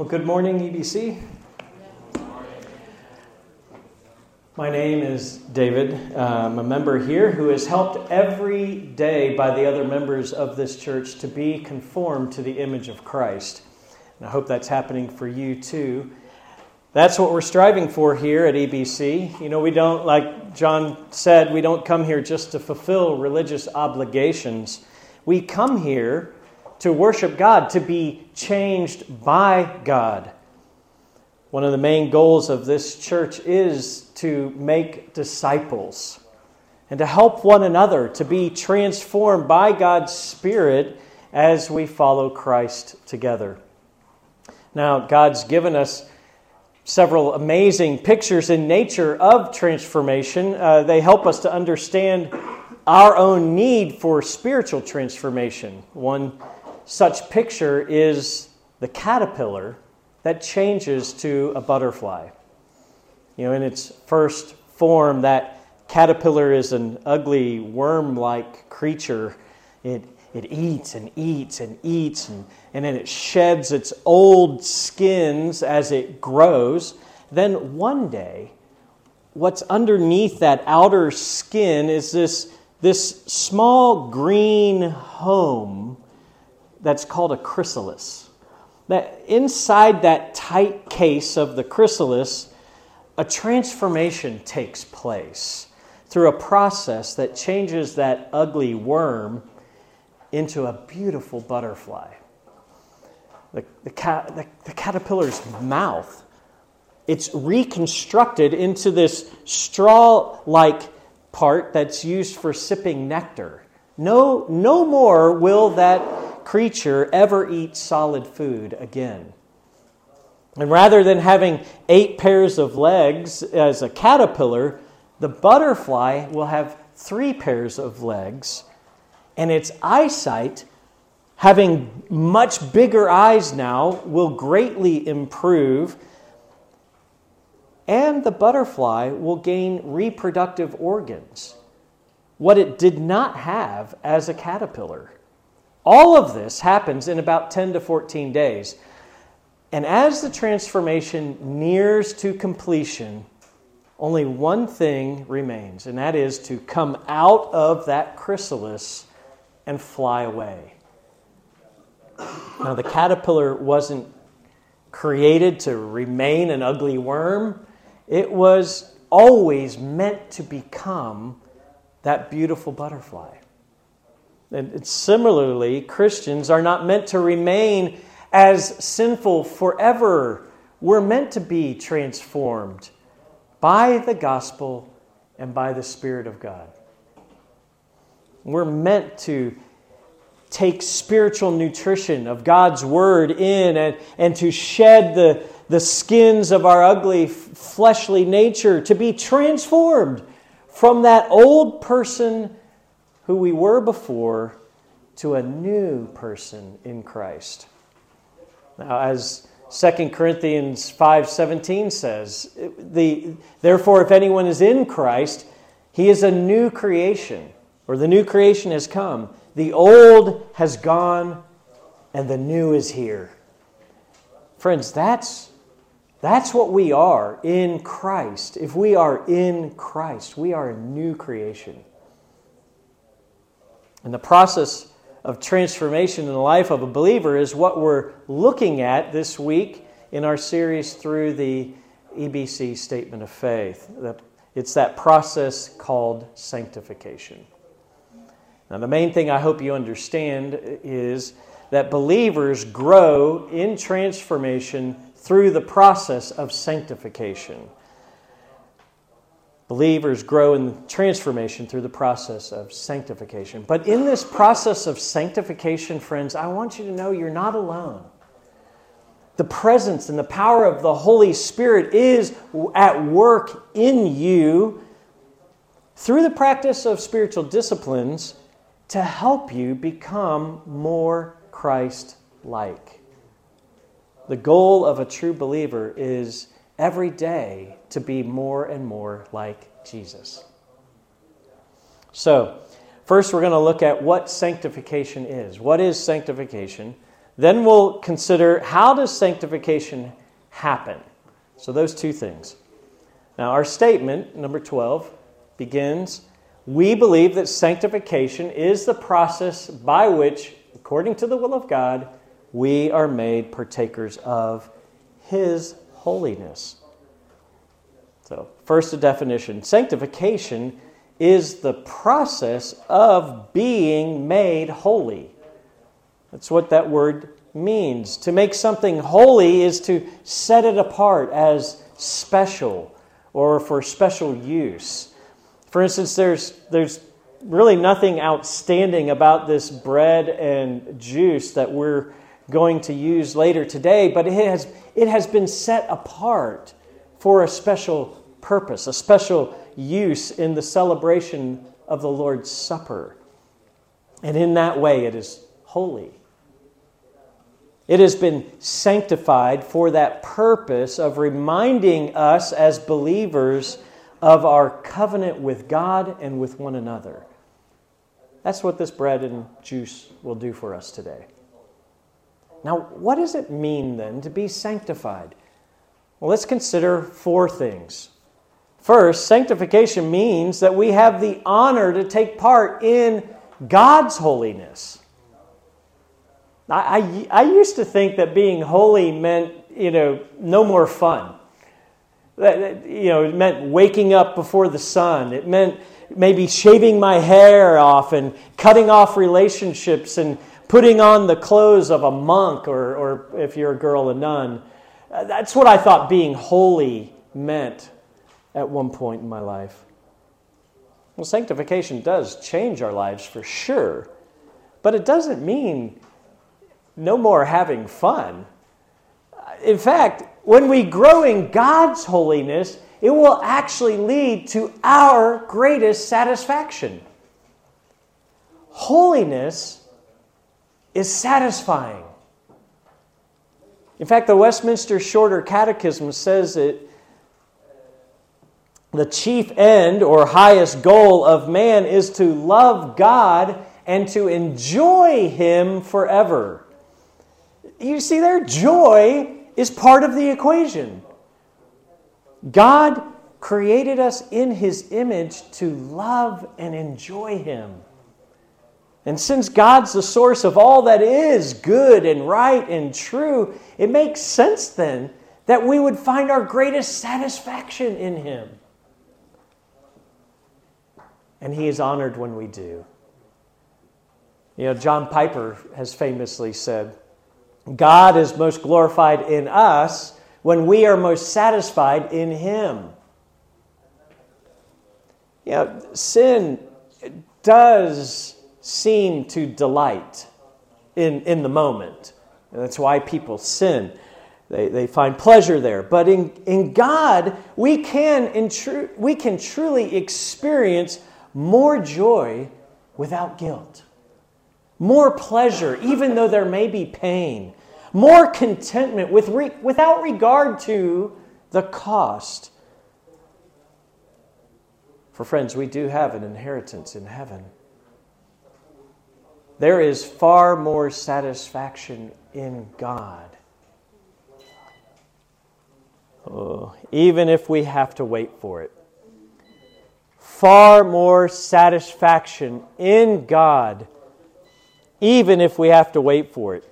Well, good morning, EBC. My name is David. I'm a member here who is helped every day by the other members of this church to be conformed to the image of Christ. And I hope that's happening for you too. That's what we're striving for here at EBC. You know, we don't, like John said, we don't come here just to fulfill religious obligations. We come here to worship God, to be changed by God. One of the main goals of this church is to make disciples and to help one another to be transformed by God's Spirit as we follow Christ together. Now, God's given us several amazing pictures in nature of transformation. Uh, they help us to understand our own need for spiritual transformation. One such picture is the caterpillar that changes to a butterfly. You know, in its first form, that caterpillar is an ugly worm like creature. It, it eats and eats and eats, and, and then it sheds its old skins as it grows. Then one day, what's underneath that outer skin is this, this small green home that's called a chrysalis. That inside that tight case of the chrysalis, a transformation takes place through a process that changes that ugly worm into a beautiful butterfly. The, the, the, the caterpillar's mouth, it's reconstructed into this straw like part that's used for sipping nectar. No, no more will that creature ever eat solid food again. And rather than having eight pairs of legs as a caterpillar, the butterfly will have three pairs of legs, and its eyesight, having much bigger eyes now, will greatly improve. And the butterfly will gain reproductive organs, what it did not have as a caterpillar. All of this happens in about 10 to 14 days. And as the transformation nears to completion, only one thing remains, and that is to come out of that chrysalis and fly away. Now, the caterpillar wasn't created to remain an ugly worm, it was always meant to become that beautiful butterfly. And similarly, Christians are not meant to remain as sinful forever. We're meant to be transformed by the gospel and by the Spirit of God. We're meant to take spiritual nutrition of God's Word in and, and to shed the, the skins of our ugly fleshly nature, to be transformed from that old person who we were before to a new person in Christ. Now, as 2 Corinthians 5:17 says, the, therefore if anyone is in Christ, he is a new creation, or the new creation has come. The old has gone and the new is here. Friends, that's that's what we are in Christ. If we are in Christ, we are a new creation. And the process of transformation in the life of a believer is what we're looking at this week in our series through the EBC Statement of Faith. It's that process called sanctification. Now, the main thing I hope you understand is that believers grow in transformation through the process of sanctification. Believers grow in transformation through the process of sanctification. But in this process of sanctification, friends, I want you to know you're not alone. The presence and the power of the Holy Spirit is at work in you through the practice of spiritual disciplines to help you become more Christ like. The goal of a true believer is every day to be more and more like Jesus. So, first we're going to look at what sanctification is. What is sanctification? Then we'll consider how does sanctification happen? So, those two things. Now, our statement, number 12, begins We believe that sanctification is the process by which, according to the will of God, we are made partakers of His holiness. So, first, a definition sanctification is the process of being made holy. That's what that word means. To make something holy is to set it apart as special or for special use. For instance, there's, there's really nothing outstanding about this bread and juice that we're going to use later today, but it has, it has been set apart for a special purpose, a special use in the celebration of the Lord's Supper. And in that way, it is holy. It has been sanctified for that purpose of reminding us as believers of our covenant with God and with one another. That's what this bread and juice will do for us today. Now, what does it mean then to be sanctified? Well, let's consider four things. First, sanctification means that we have the honor to take part in God's holiness. I, I, I, used to think that being holy meant, you know, no more fun. That, you know, it meant waking up before the sun. It meant maybe shaving my hair off and cutting off relationships and putting on the clothes of a monk or, or if you're a girl, a nun. Uh, that's what I thought being holy meant at one point in my life. Well, sanctification does change our lives for sure, but it doesn't mean no more having fun. In fact, when we grow in God's holiness, it will actually lead to our greatest satisfaction. Holiness is satisfying. In fact, the Westminster Shorter Catechism says it the chief end or highest goal of man is to love God and to enjoy Him forever. You see, their joy is part of the equation. God created us in His image to love and enjoy Him. And since God's the source of all that is good and right and true, it makes sense then that we would find our greatest satisfaction in Him and he is honored when we do. You know, John Piper has famously said, God is most glorified in us when we are most satisfied in him. You know, sin does seem to delight in, in the moment. And that's why people sin. They, they find pleasure there. But in, in God, we can, in tru- we can truly experience more joy without guilt, more pleasure, even though there may be pain, more contentment with re- without regard to the cost. For friends, we do have an inheritance in heaven. There is far more satisfaction in God. Oh, even if we have to wait for it far more satisfaction in God, even if we have to wait for it.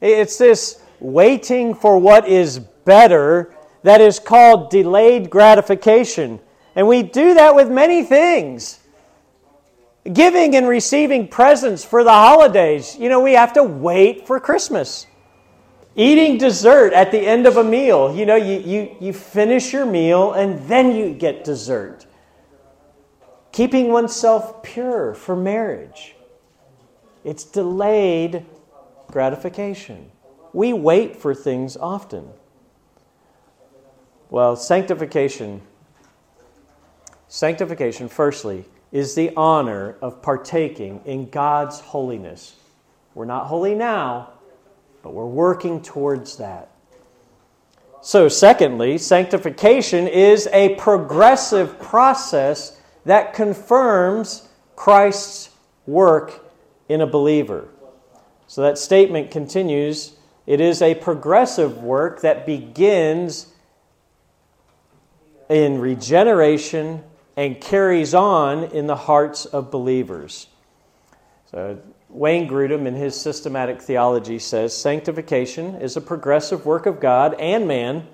It's this waiting for what is better that is called delayed gratification. And we do that with many things. Giving and receiving presents for the holidays. You know, we have to wait for Christmas. Eating dessert at the end of a meal. You know, you, you, you finish your meal and then you get dessert keeping oneself pure for marriage. It's delayed gratification. We wait for things often. Well, sanctification, sanctification, firstly, is the honor of partaking in God's holiness. We're not holy now, but we're working towards that. So, secondly, sanctification is a progressive process that confirms Christ's work in a believer. So that statement continues it is a progressive work that begins in regeneration and carries on in the hearts of believers. So, Wayne Grudem, in his systematic theology, says sanctification is a progressive work of God and man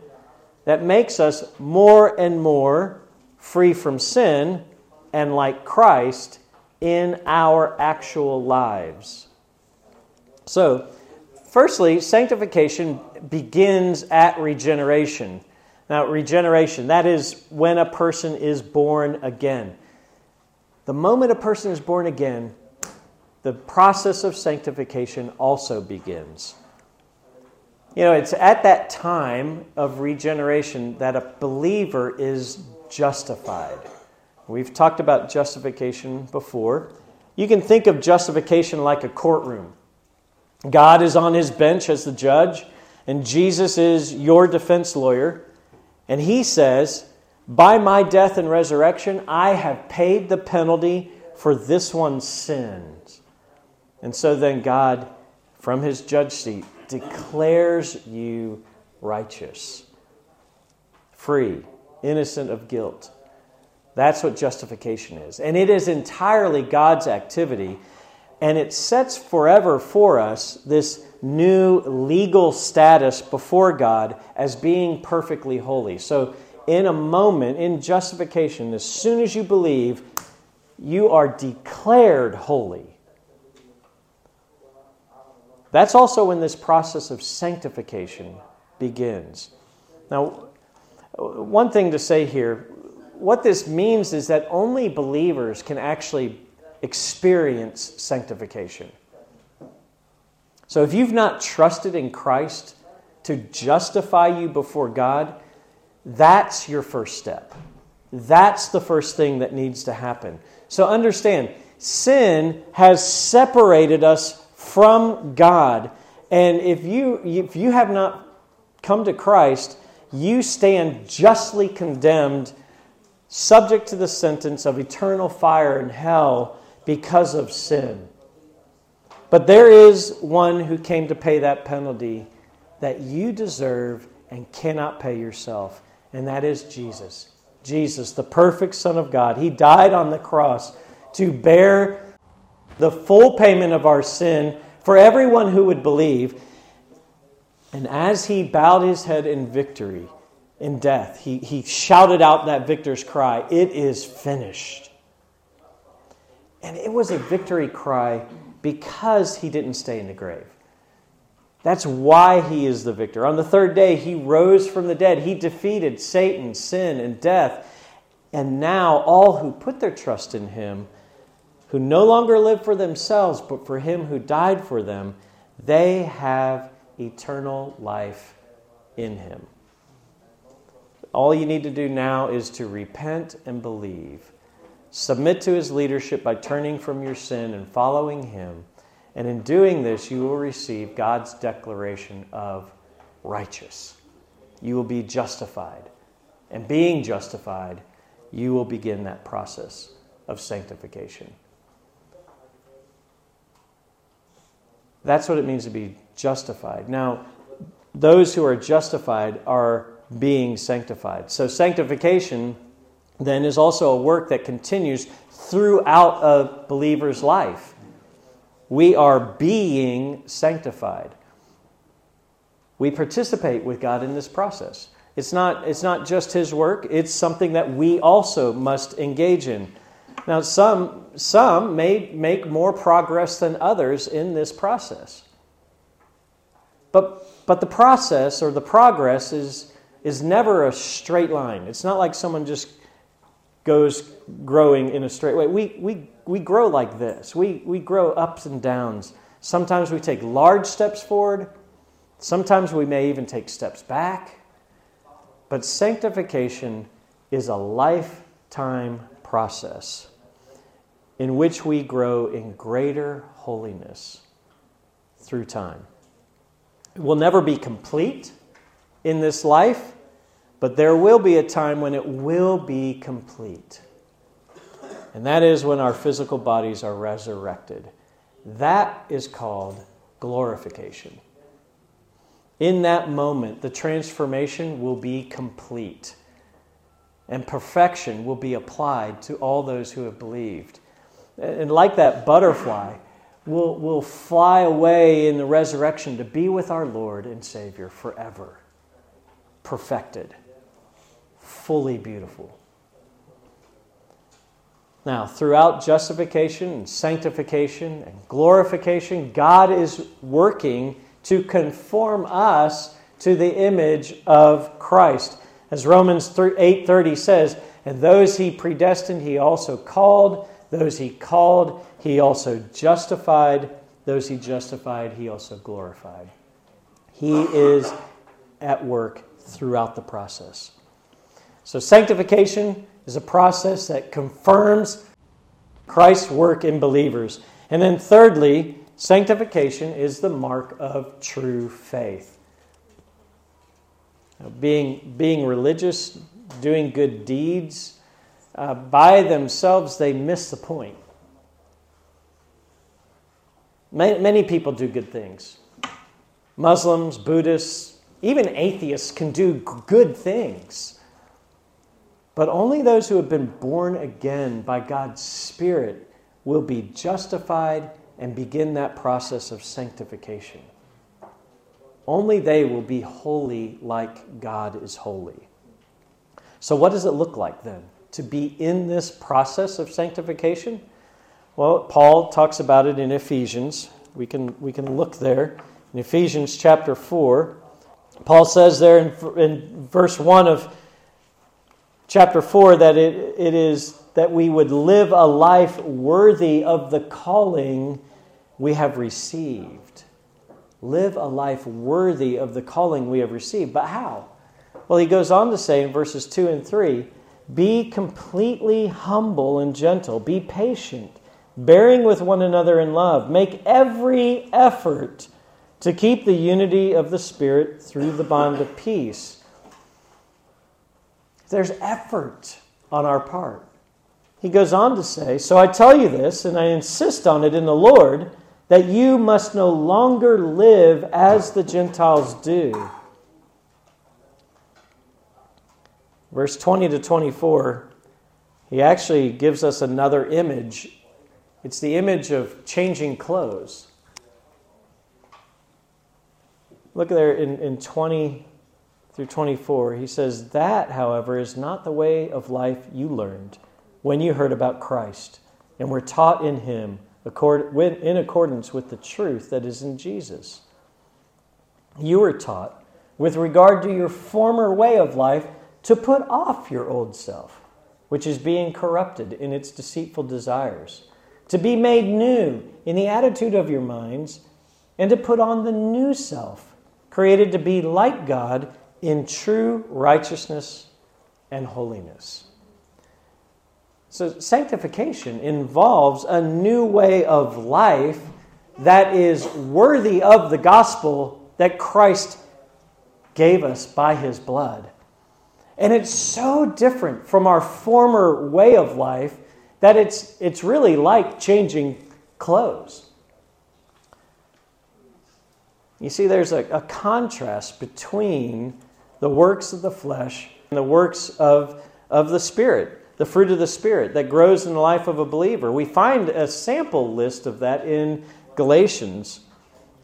that makes us more and more free from sin and like Christ in our actual lives. So, firstly, sanctification begins at regeneration. Now, regeneration, that is when a person is born again. The moment a person is born again, the process of sanctification also begins. You know, it's at that time of regeneration that a believer is justified. We've talked about justification before. You can think of justification like a courtroom. God is on his bench as the judge, and Jesus is your defense lawyer. And he says, By my death and resurrection, I have paid the penalty for this one's sins. And so then God, from his judge seat, declares you righteous, free, innocent of guilt. That's what justification is. And it is entirely God's activity. And it sets forever for us this new legal status before God as being perfectly holy. So, in a moment, in justification, as soon as you believe, you are declared holy. That's also when this process of sanctification begins. Now, one thing to say here what this means is that only believers can actually experience sanctification. So if you've not trusted in Christ to justify you before God, that's your first step. That's the first thing that needs to happen. So understand, sin has separated us from God. And if you, if you have not come to Christ, you stand justly condemned, subject to the sentence of eternal fire in hell because of sin. But there is one who came to pay that penalty that you deserve and cannot pay yourself, and that is Jesus. Jesus, the perfect Son of God. He died on the cross to bear the full payment of our sin for everyone who would believe. And as he bowed his head in victory, in death, he, he shouted out that victor's cry It is finished. And it was a victory cry because he didn't stay in the grave. That's why he is the victor. On the third day, he rose from the dead. He defeated Satan, sin, and death. And now, all who put their trust in him, who no longer live for themselves, but for him who died for them, they have eternal life in him. All you need to do now is to repent and believe. Submit to his leadership by turning from your sin and following him. And in doing this, you will receive God's declaration of righteous. You will be justified. And being justified, you will begin that process of sanctification. That's what it means to be justified. Now, those who are justified are being sanctified. So, sanctification then is also a work that continues throughout a believer's life. We are being sanctified. We participate with God in this process. It's not, it's not just His work, it's something that we also must engage in. Now, some, some may make more progress than others in this process. But, but the process or the progress is, is never a straight line. It's not like someone just goes growing in a straight way. We, we, we grow like this. We, we grow ups and downs. Sometimes we take large steps forward. Sometimes we may even take steps back. But sanctification is a lifetime process in which we grow in greater holiness through time. It will never be complete in this life, but there will be a time when it will be complete. And that is when our physical bodies are resurrected. That is called glorification. In that moment, the transformation will be complete and perfection will be applied to all those who have believed. And like that butterfly, we'll, we'll fly away in the resurrection to be with our Lord and Savior forever, perfected, fully beautiful. Now, throughout justification and sanctification and glorification, God is working to conform us to the image of Christ. As Romans 8:30 says, and those he predestined he also called, those he called he also justified, those he justified he also glorified. He is at work throughout the process. So sanctification is a process that confirms Christ's work in believers. And then thirdly, sanctification is the mark of true faith being, being religious, doing good deeds, uh, by themselves, they miss the point. Many people do good things. Muslims, Buddhists, even atheists can do good things. But only those who have been born again by God's Spirit will be justified and begin that process of sanctification. Only they will be holy like God is holy. So, what does it look like then to be in this process of sanctification? Well, Paul talks about it in Ephesians. We can, we can look there. In Ephesians chapter 4, Paul says there in, in verse 1 of chapter 4 that it, it is that we would live a life worthy of the calling we have received live a life worthy of the calling we have received. But how? Well, he goes on to say in verses 2 and 3 Be completely humble and gentle, be patient, bearing with one another in love. Make every effort to keep the unity of the Spirit through the bond of peace. There's effort on our part. He goes on to say, So I tell you this, and I insist on it in the Lord that you must no longer live as the Gentiles do. Verse 20 to 24, he actually gives us another image. It's the image of changing clothes. Look there in, in 20 through 24. He says, That, however, is not the way of life you learned when you heard about Christ and were taught in him in accordance with the truth that is in Jesus. You were taught, with regard to your former way of life, to put off your old self, which is being corrupted in its deceitful desires, to be made new in the attitude of your minds, and to put on the new self, created to be like God in true righteousness and holiness. So, sanctification involves a new way of life that is worthy of the gospel that Christ gave us by his blood. And it's so different from our former way of life that it's, it's really like changing clothes. You see, there's a, a contrast between the works of the flesh and the works of, of the Spirit the fruit of the Spirit that grows in the life of a believer. We find a sample list of that in Galatians.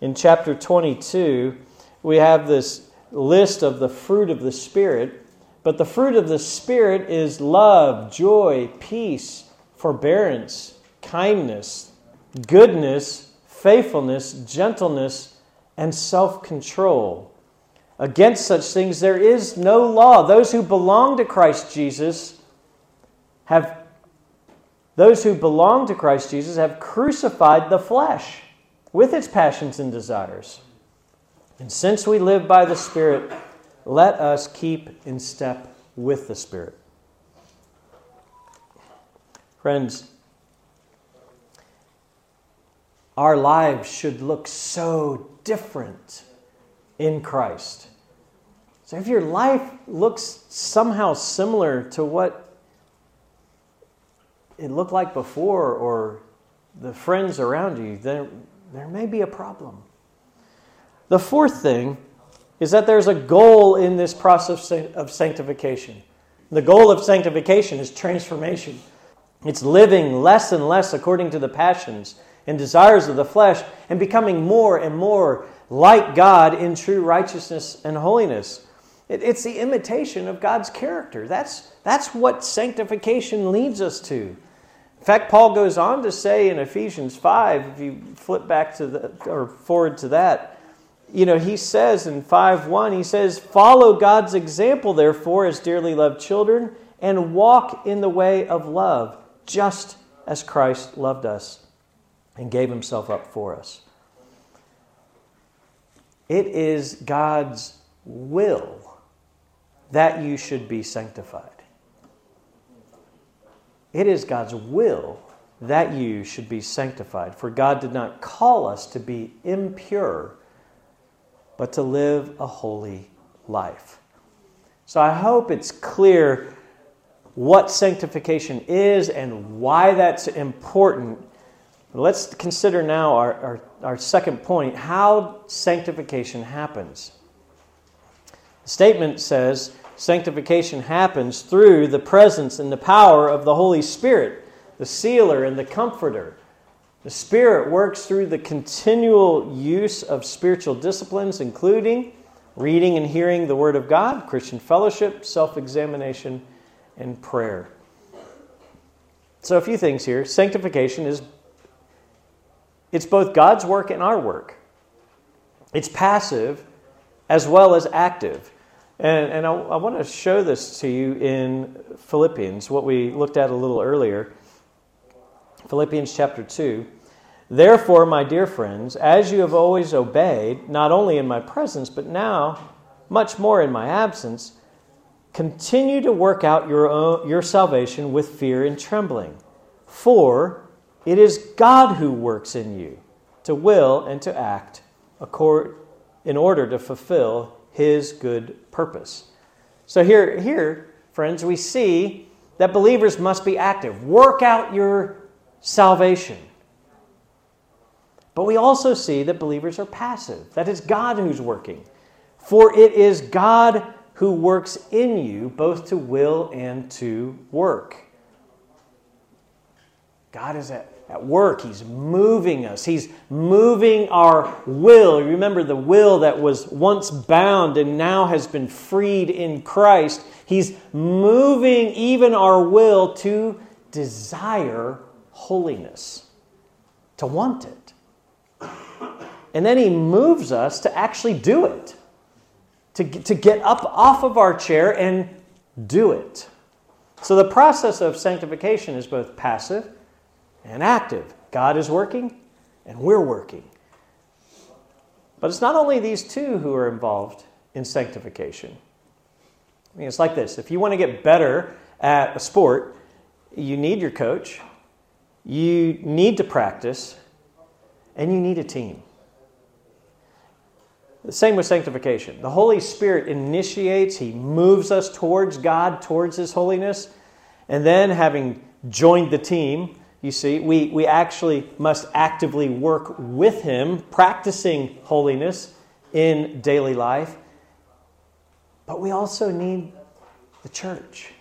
In chapter 22, we have this list of the fruit of the Spirit, but the fruit of the Spirit is love, joy, peace, forbearance, kindness, goodness, faithfulness, gentleness, and self control. Against such things there is no law. Those who belong to Christ Jesus have those who belong to Christ Jesus have crucified the flesh with its passions and desires. And since we live by the Spirit, let us keep in step with the Spirit. Friends, our lives should look so different in Christ. So if your life looks somehow similar to what it looked like before or the friends around you, there, there may be a problem. The fourth thing is that there's a goal in this process of sanctification. The goal of sanctification is transformation. It's living less and less according to the passions and desires of the flesh and becoming more and more like God in true righteousness and holiness. It's the imitation of God's character. That's, that's what sanctification leads us to. In fact, Paul goes on to say in Ephesians 5, if you flip back to the, or forward to that, you know, he says in 5 1, he says, Follow God's example, therefore, as dearly loved children, and walk in the way of love, just as Christ loved us and gave himself up for us. It is God's will that you should be sanctified. It is God's will that you should be sanctified. For God did not call us to be impure, but to live a holy life. So I hope it's clear what sanctification is and why that's important Let's consider now our, our, our, second point how sanctification happens. The statement says sanctification happens through the presence and the power of the Holy Spirit, the sealer and the comforter. The Spirit works through the continual use of spiritual disciplines, including reading and hearing the Word of God, Christian fellowship, self examination, and prayer. So, a few things here. Sanctification is it's both God's work and our work. It's passive as well as active. And, and I, I want to show this to you in Philippians, what we looked at a little earlier. Philippians chapter 2. Therefore, my dear friends, as you have always obeyed, not only in my presence, but now much more in my absence, continue to work out your, own, your salvation with fear and trembling. For it is God who works in you to will and to act in order to fulfill his good purpose. So here, here, friends, we see that believers must be active. Work out your salvation. But we also see that believers are passive. That is God who's working. For it is God who works in you both to will and to work. God is at at work. He's moving us. He's moving our will. Remember the will that was once bound and now has been freed in Christ. He's moving even our will to desire holiness, to want it. And then He moves us to actually do it, to, to get up off of our chair and do it. So the process of sanctification is both passive and active. God is working, and we're working. But it's not only these two who are involved in sanctification. I mean, it's like this if you want to get better at a sport, you need your coach, you need to practice, and you need a team. The same with sanctification. The Holy Spirit initiates, He moves us towards God, towards His holiness, and then having joined the team, you see, we, we actually must actively work with Him, practicing holiness in daily life. But we also need the church.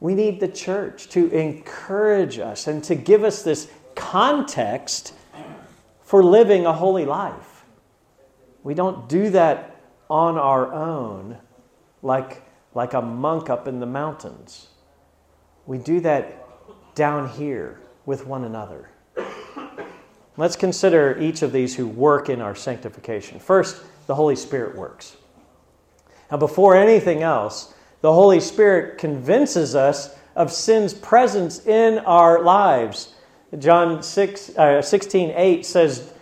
We need the church to encourage us and to give us this context for living a holy life. We don't do that on our own like, like a monk up in the mountains. We do that down here with one another. Let's consider each of these who work in our sanctification. First, the Holy Spirit works. Now, before anything else, the Holy Spirit convinces us of sin's presence in our lives. John 6, uh, 16 8 says,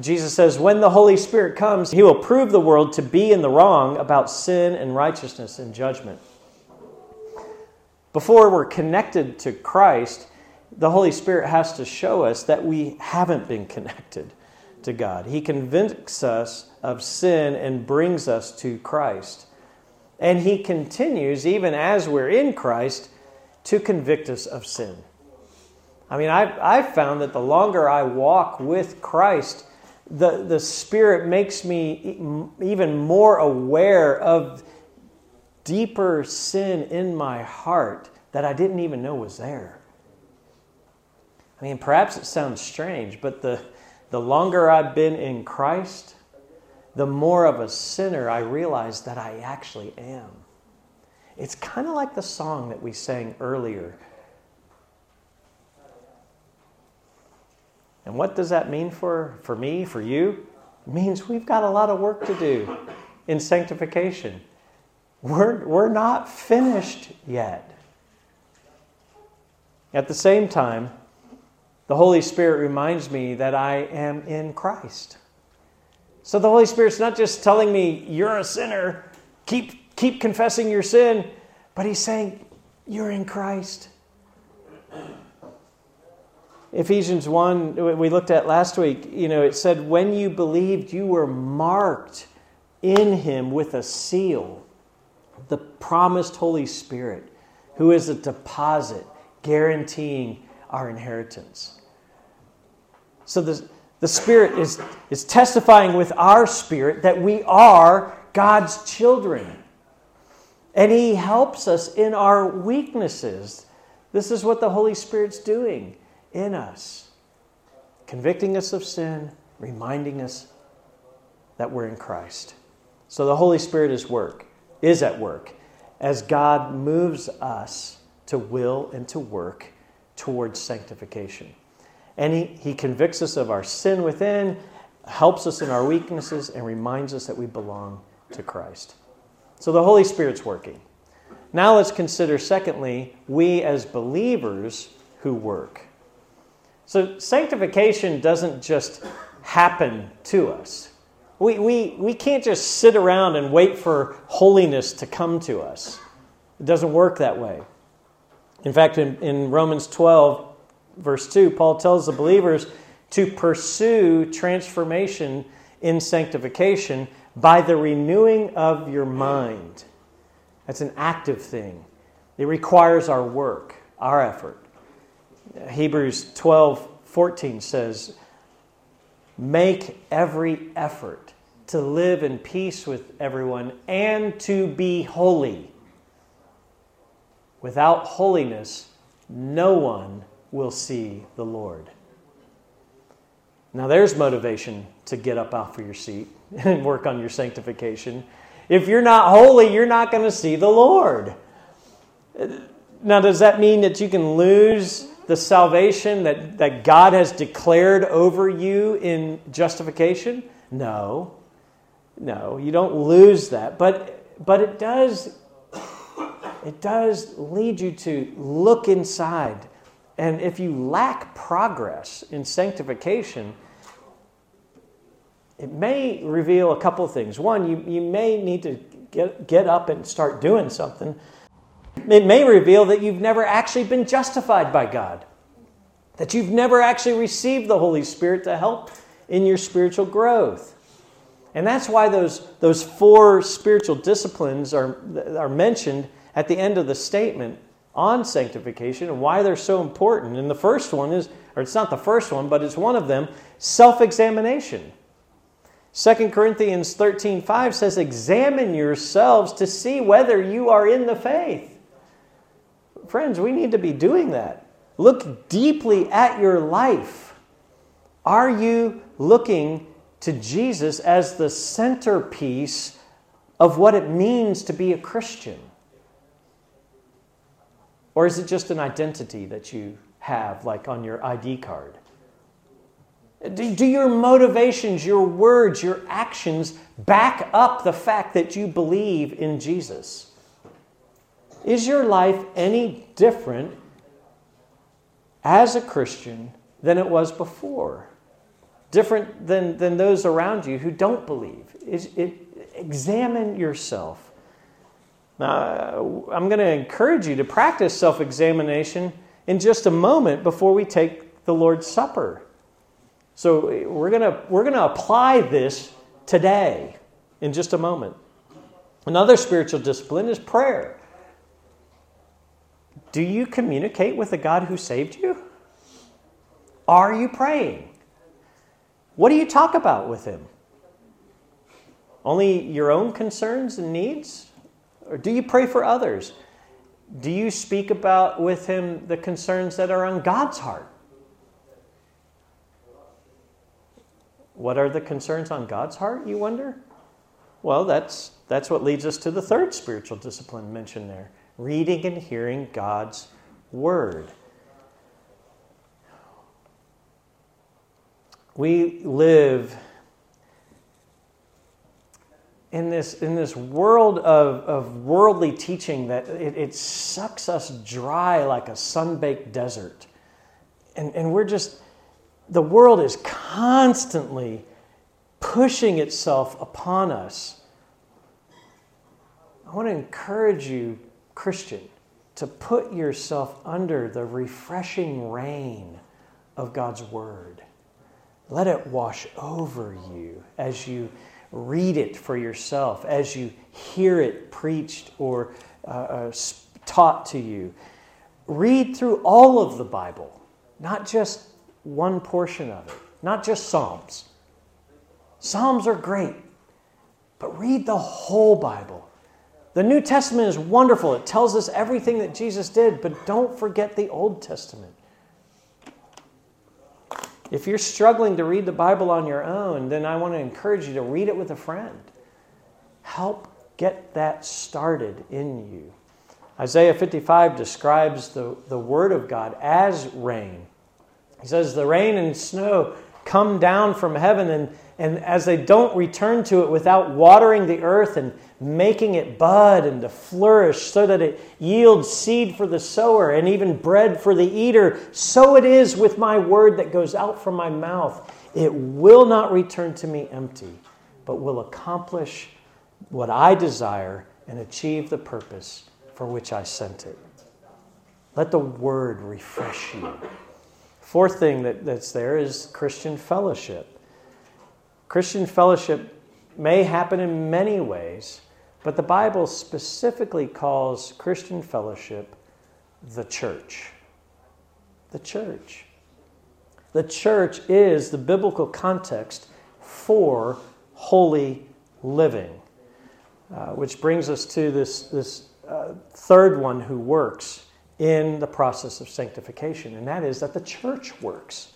Jesus says, When the Holy Spirit comes, he will prove the world to be in the wrong about sin and righteousness and judgment. Before we're connected to Christ, the Holy Spirit has to show us that we haven't been connected to God. He convicts us of sin and brings us to Christ. And He continues, even as we're in Christ, to convict us of sin. I mean, I've, I've found that the longer I walk with Christ, the, the Spirit makes me even more aware of deeper sin in my heart that I didn't even know was there. I mean, perhaps it sounds strange, but the, the longer I've been in Christ, the more of a sinner I realize that I actually am. It's kind of like the song that we sang earlier. And what does that mean for, for me, for you? It means we've got a lot of work to do in sanctification. We're, we're not finished yet. At the same time, the Holy Spirit reminds me that I am in Christ. So the Holy Spirit's not just telling me, you're a sinner, keep, keep confessing your sin, but He's saying, you're in Christ. Ephesians 1, we looked at last week, you know, it said, when you believed, you were marked in Him with a seal, the promised Holy Spirit, who is a deposit guaranteeing our inheritance. So the, the Spirit is, is testifying with our spirit that we are God's children. And He helps us in our weaknesses. This is what the Holy Spirit's doing in us, convicting us of sin, reminding us that we're in Christ. So the Holy Spirit is work, is at work, as God moves us to will and to work towards sanctification. And he, he convicts us of our sin within, helps us in our weaknesses, and reminds us that we belong to Christ. So the Holy Spirit's working. Now let's consider, secondly, we as believers who work. So sanctification doesn't just happen to us. We, we, we can't just sit around and wait for holiness to come to us. It doesn't work that way. In fact, in, in Romans 12, verse 2, Paul tells the believers to pursue transformation in sanctification by the renewing of your mind. That's an active thing. It requires our work, our effort. Hebrews 12 14 says, Make every effort to live in peace with everyone and to be holy. Without holiness, no one will see the Lord. Now, there's motivation to get up off of your seat and work on your sanctification. If you're not holy, you're not going to see the Lord. Now, does that mean that you can lose the salvation that, that God has declared over you in justification? No. No, you don't lose that. But, but it does it does lead you to look inside. And if you lack progress in sanctification, it may reveal a couple of things. One, you, you may need to get, get up and start doing something. It may reveal that you've never actually been justified by God, that you've never actually received the Holy Spirit to help in your spiritual growth. And that's why those, those four spiritual disciplines are, are mentioned at the end of the statement on sanctification and why they're so important. And the first one is, or it's not the first one, but it's one of them self examination. 2 Corinthians 13 5 says, Examine yourselves to see whether you are in the faith. Friends, we need to be doing that. Look deeply at your life. Are you looking to Jesus as the centerpiece of what it means to be a Christian? Or is it just an identity that you have, like on your ID card? Do, your motivations, your words, your actions back up the fact that you believe in Jesus? Is your life any different as a Christian than it was before? Different than, than those around you who don't believe? Is it, examine yourself. Now, uh, I'm going to encourage you to practice self examination in just a moment before we take the Lord's Supper. So, we're going to, we're going to apply this today in just a moment. Another spiritual discipline is prayer. Do you communicate with the God who saved you? Are you praying? What do you talk about with him? Only your own concerns and needs? Or do you pray for others? Do you speak about with him the concerns that are on God's heart? What are the concerns on God's heart, you wonder? Well, that's, that's what leads us to the third spiritual discipline mentioned there reading and hearing God's word. We live in this, in this world of, of worldly teaching that it, it sucks us dry like a sun-baked desert. And, and we're just, the world is constantly pushing itself upon us. I want to encourage you, Christian, to put yourself under the refreshing rain of God's Word. Let it wash over you as you read it for yourself, as you hear it preached or uh, uh, taught to you. Read through all of the Bible, not just one portion of it, not just Psalms. Psalms are great, but read the whole Bible. The New Testament is wonderful. It tells us everything that Jesus did, but don't forget the Old Testament. If you're struggling to read the Bible on your own, then I want to encourage you to read it with a friend. Help get that started in you. Isaiah 55 describes the, the Word of God as rain. He says, The rain and snow come down from heaven, and, and as they don't return to it without watering the earth and making it bud and to flourish so that it yields seed for the sower and even bread for the eater. So it is with my word that goes out from my mouth. It will not return to me empty, but will accomplish what I desire and achieve the purpose for which I sent it. Let the word refresh you. Fourth thing that, that's there is Christian fellowship. Christian fellowship may happen in many ways. But the Bible specifically calls Christian fellowship the church. The church. The church is the biblical context for holy living. Uh, which brings us to this, this uh, third one who works in the process of sanctification, and that is that the church works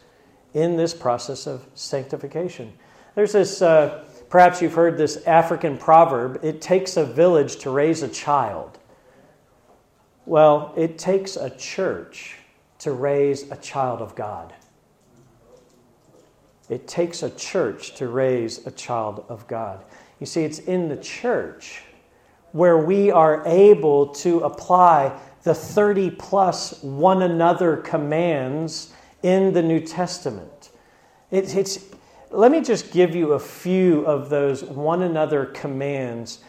in this process of sanctification. There's this uh, Perhaps you've heard this African proverb it takes a village to raise a child. Well, it takes a church to raise a child of God. It takes a church to raise a child of God. You see, it's in the church where we are able to apply the 30 plus one another commands in the New Testament. It, it's, let me just give you a few of those one another commands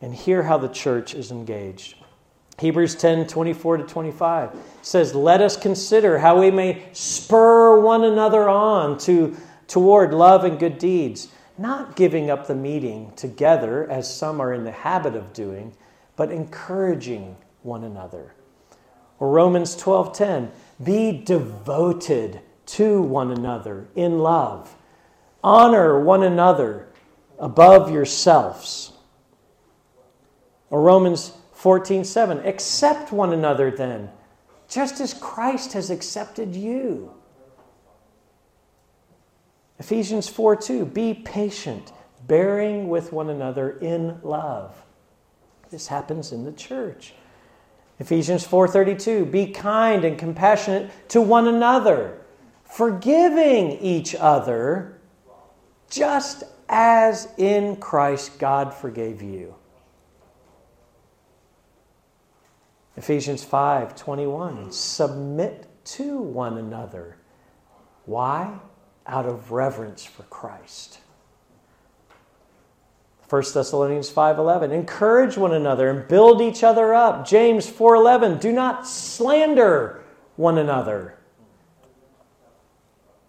and hear how the church is engaged. Hebrews 10 24 to 25 says, Let us consider how we may spur one another on to, toward love and good deeds, not giving up the meeting together as some are in the habit of doing, but encouraging one another. Or Romans 12 10, Be devoted to one another in love Honor one another above yourselves. Or Romans 14 7. Accept one another then, just as Christ has accepted you. Ephesians 4 2. Be patient, bearing with one another in love. This happens in the church. Ephesians 4:32 Be kind and compassionate to one another, forgiving each other just as in Christ God forgave you. Ephesians 5 21. Submit to one another. Why? Out of reverence for Christ. 1 Thessalonians 5:11 Encourage one another and build each other up. James 4:11 Do not slander one another.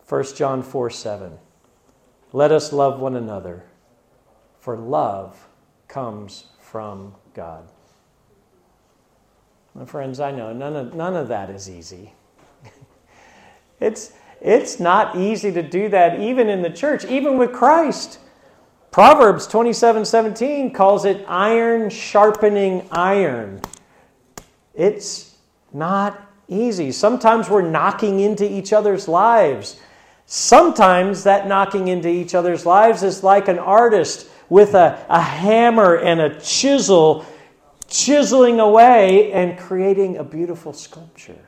1 John 4:7 let us love one another, for love comes from God. My friends, I know none of, none of that is easy. it's, It's not easy to do that even in the church, even with Christ. Proverbs 27 17 calls it iron sharpening iron. It's not easy. Sometimes we're knocking into each other's lives. Sometimes that knocking into each other's lives is like an artist with a, a hammer and a chisel, chiseling away and creating a beautiful sculpture.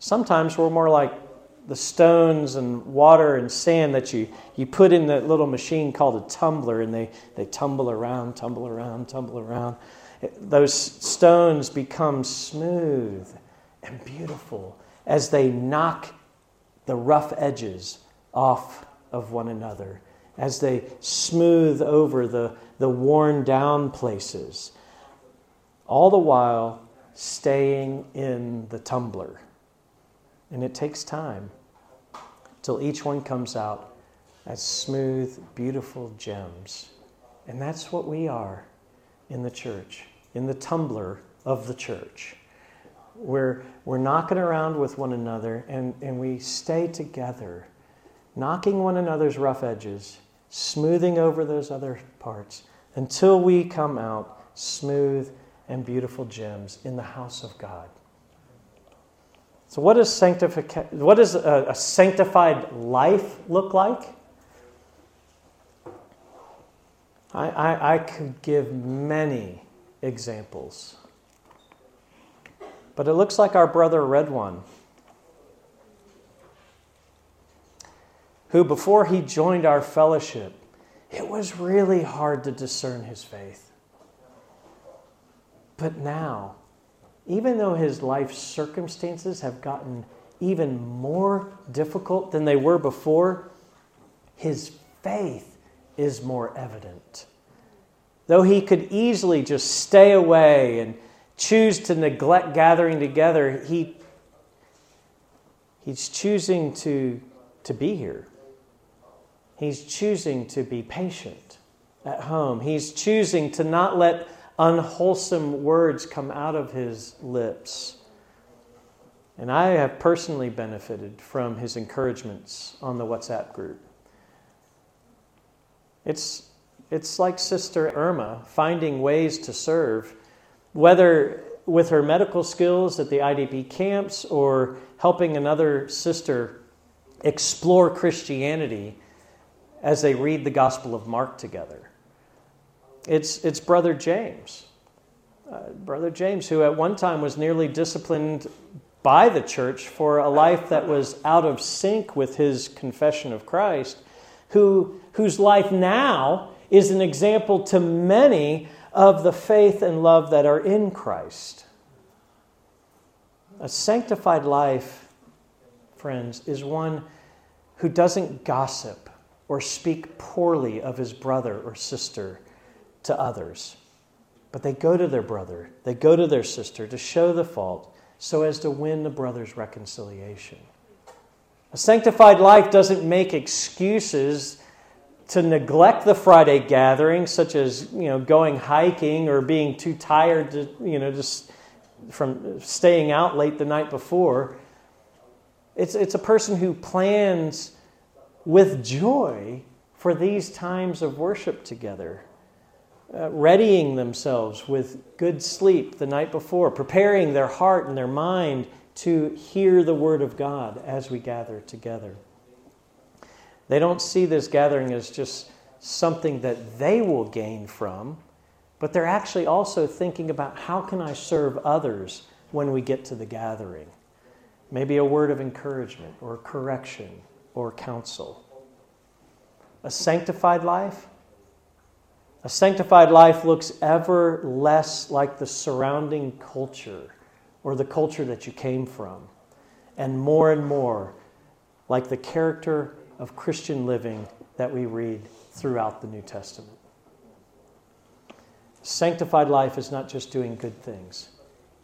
Sometimes we're more like the stones and water and sand that you, you put in that little machine called a tumbler, and they, they tumble around, tumble around, tumble around. Those stones become smooth and beautiful as they knock the rough edges off of one another, as they smooth over the, the worn down places, all the while staying in the tumbler. And it takes time till each one comes out as smooth, beautiful gems. And that's what we are in the church, in the tumbler of the church. We're, we're knocking around with one another and, and we stay together, knocking one another's rough edges, smoothing over those other parts until we come out smooth and beautiful gems in the house of God. So, what does, sanctific- what does a, a sanctified life look like? I, I, I could give many examples. But it looks like our brother read one, who, before he joined our fellowship, it was really hard to discern his faith. But now, even though his life circumstances have gotten even more difficult than they were before, his faith is more evident. Though he could easily just stay away and choose to neglect gathering together, he, he's choosing to, to be here. He's choosing to be patient at home. He's choosing to not let unwholesome words come out of his lips. And I have personally benefited from his encouragements on the WhatsApp group. It's, it's like Sister Irma finding ways to serve, whether with her medical skills at the IDP camps or helping another sister explore Christianity as they read the Gospel of Mark together. It's, it's Brother James. Uh, Brother James, who at one time was nearly disciplined by the church for a life that was out of sync with his confession of Christ, who, whose life now is an example to many of the faith and love that are in Christ. A sanctified life, friends, is one who doesn't gossip or speak poorly of his brother or sister to others. But they go to their brother, they go to their sister to show the fault so as to win the brother's reconciliation. A sanctified life doesn't make excuses to neglect the Friday gathering, such as you know going hiking or being too tired to you know just from staying out late the night before. It's, it's a person who plans with joy for these times of worship together uh, readying themselves with good sleep the night before, preparing their heart and their mind to hear the Word of God as we gather together. They don't see this gathering as just something that they will gain from, but they're actually also thinking about how can I serve others when we get to the gathering? Maybe a word of encouragement or correction or counsel. A sanctified life a sanctified life looks ever less like the surrounding culture or the culture that you came from, and more and more like the character of Christian living that we read throughout the New Testament. Sanctified life is not just doing good things,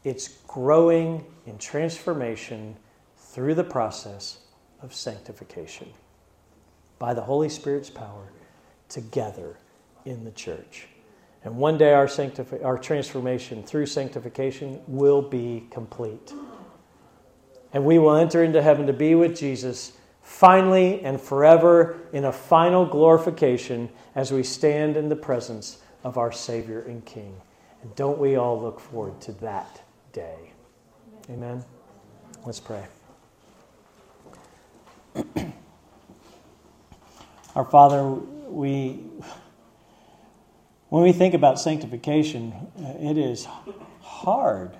it's growing in transformation through the process of sanctification by the Holy Spirit's power together in the church. And one day our, sanctifi- our transformation through sanctification will be complete. and we will enter into heaven to be with Jesus finally and forever in a final glorification as we stand in the presence of our Savior and King. And don't we all look forward to that day? Amen. Let's pray. Our Father, we when we think about sanctification, uh, it is hard.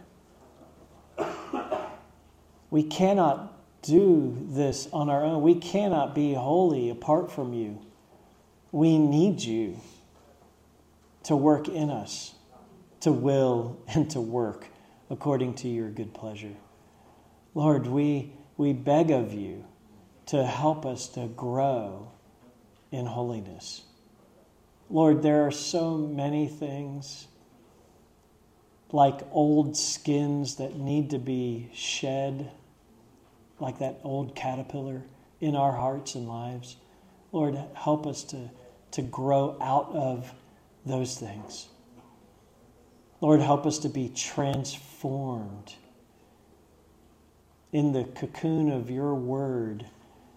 We cannot do this on our own. We cannot be holy apart from you. We need you to work in us, to will and to work according to your good pleasure. Lord, we, we beg of you to help us to grow in holiness. Lord, there are so many things like old skins that need to be shed like that old caterpillar in our hearts and lives. Lord, help us to, to grow out of those things. Lord, help us to be transformed in the cocoon of your word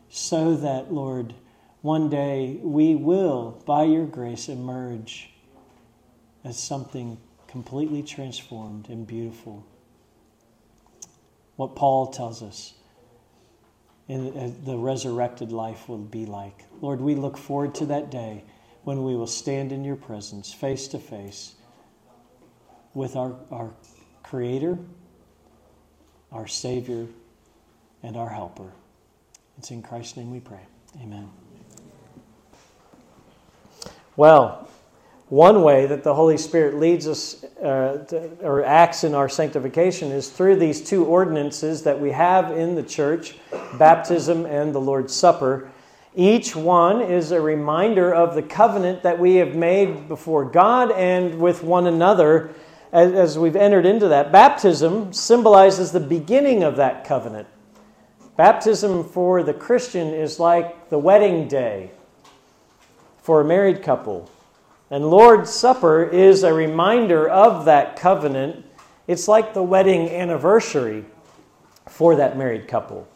so that, Lord, one day we will, by your grace, emerge as something completely transformed and beautiful. What Paul tells us in uh, the resurrected life will be like. Lord, we look forward to that day when we will stand in your presence face to face with our, our Creator, our Savior, and our Helper. It's in Christ's name we pray. Amen. Well, one way that the Holy Spirit leads us uh, to, or acts in our sanctification is through these two ordinances that we have in the church baptism and the Lord's Supper. Each one is a reminder of the covenant that we have made before God and with one another as, as we've entered into that. Baptism symbolizes the beginning of that covenant. Baptism for the Christian is like the wedding day for a married couple and Lord's Supper is a reminder of that covenant. It's like the wedding anniversary for that married couple.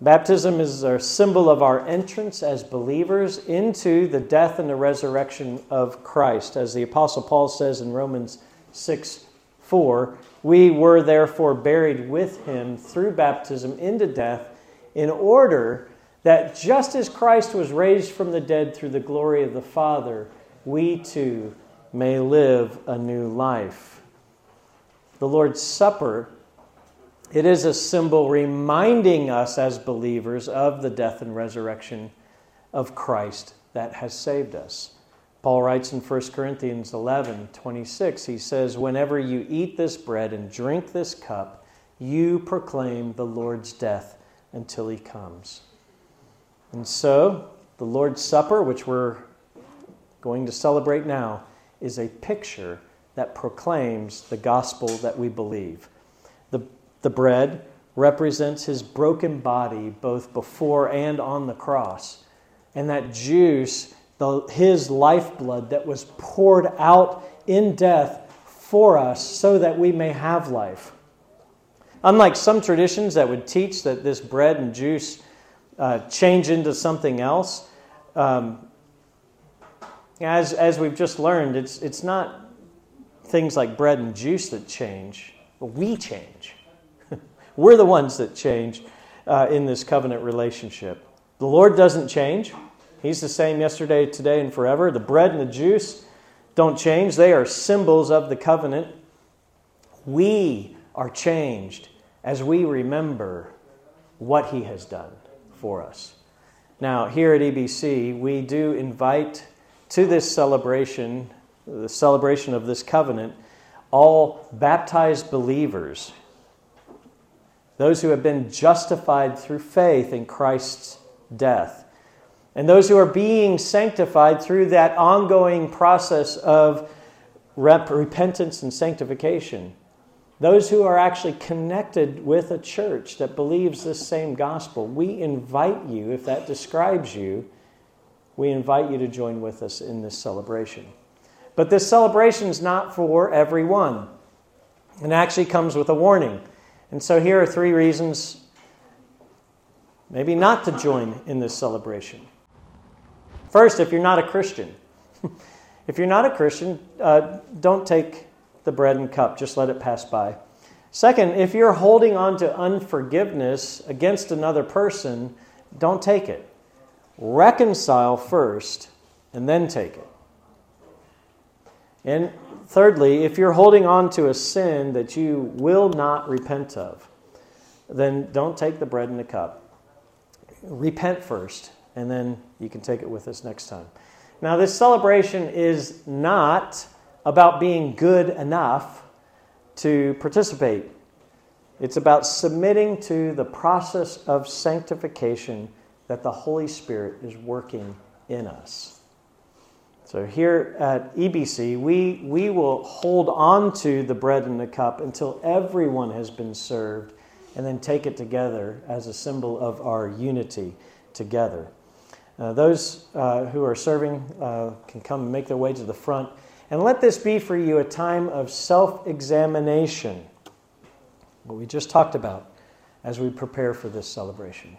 Baptism is a symbol of our entrance as believers into the death and the resurrection of Christ. As the Apostle Paul says in Romans 6 4, we were therefore buried with him through baptism into death in order that just as Christ was raised from the dead through the glory of the Father, we too may live a new life. The Lord's Supper, it is a symbol reminding us as believers of the death and resurrection of Christ that has saved us. Paul writes in 1 Corinthians 11 26, he says, Whenever you eat this bread and drink this cup, you proclaim the Lord's death until he comes. And so, the Lord's Supper, which we're going to celebrate now, is a picture that proclaims the gospel that we believe. The, the bread represents his broken body both before and on the cross. And that juice, the, his lifeblood that was poured out in death for us so that we may have life. Unlike some traditions that would teach that this bread and juice uh, change into something else. Um, as, as we've just learned, it's, it's not things like bread and juice that change, we change. We're the ones that change uh, in this covenant relationship. The Lord doesn't change. He's the same yesterday, today, and forever. The bread and the juice don't change, they are symbols of the covenant. We are changed as we remember what He has done for us. Now, here at EBC, we do invite to this celebration, the celebration of this covenant, all baptized believers, those who have been justified through faith in Christ's death, and those who are being sanctified through that ongoing process of repentance and sanctification. Those who are actually connected with a church that believes this same gospel, we invite you, if that describes you, we invite you to join with us in this celebration. But this celebration is not for everyone. It actually comes with a warning. And so here are three reasons maybe not to join in this celebration. First, if you're not a Christian, if you're not a Christian, uh, don't take the bread and cup, just let it pass by. Second, if you're holding on to unforgiveness against another person, don't take it. Reconcile first and then take it. And thirdly, if you're holding on to a sin that you will not repent of, then don't take the bread and the cup. Repent first, and then you can take it with us next time. Now, this celebration is not about being good enough to participate. It's about submitting to the process of sanctification that the Holy Spirit is working in us. So here at EBC, we, we will hold on to the bread and the cup until everyone has been served and then take it together as a symbol of our unity together. Uh, those uh, who are serving uh, can come and make their way to the front. And let this be for you a time of self examination, what we just talked about as we prepare for this celebration.